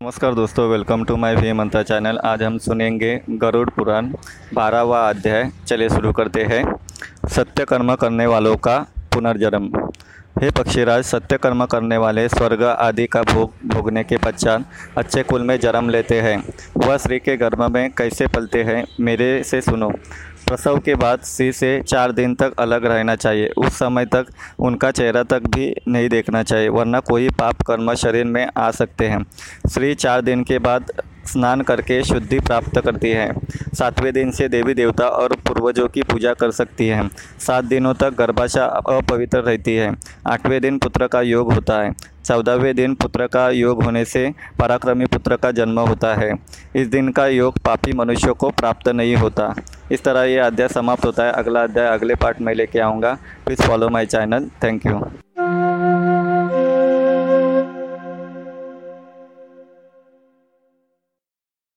नमस्कार दोस्तों welcome to my V Mantra channel आज हम सुनेंगे गरुड़ पुराण, बारहवा अध्याय। चलिए शुरू करते हैं। सत्य कर्म करने वालों का पुनर्जन्म। हे पक्षीराज सत्य कर्म करने वाले स्वर्ग आदि का भोग, भोगने के पश्चात अच्छे कुल में जन्म लेते हैं। वह स्त्री के गर्भ में कैसे पलते हैं, मेरे से सुनो। प्रसव के बाद स्त्री से चार दिन तक अलग रहना चाहिए। उस समय तक उनका चेहरा तक भी नहीं देखना चाहिए, वरना कोई पाप कर्म शरीर में आ सकते हैं। स्त्री चार दिन के बाद स्नान करके शुद्धि प्राप्त करती है। सातवें दिन से देवी देवता और पूर्वजों की पूजा कर सकती है। सात दिनों तक गर्भाशय अपवित्र रहती है। आठवें दिन पुत्र का योग होता है। चौदहवें दिन पुत्र का योग होने से पराक्रमी पुत्र का जन्म होता है। इस दिन का योग पापी मनुष्यों को प्राप्त नहीं होता। इस तरह ये अध्याय समाप्त होता है। अगला अध्याय अगले पार्ट में लेके आऊँगा। Please follow my channel. Thank you.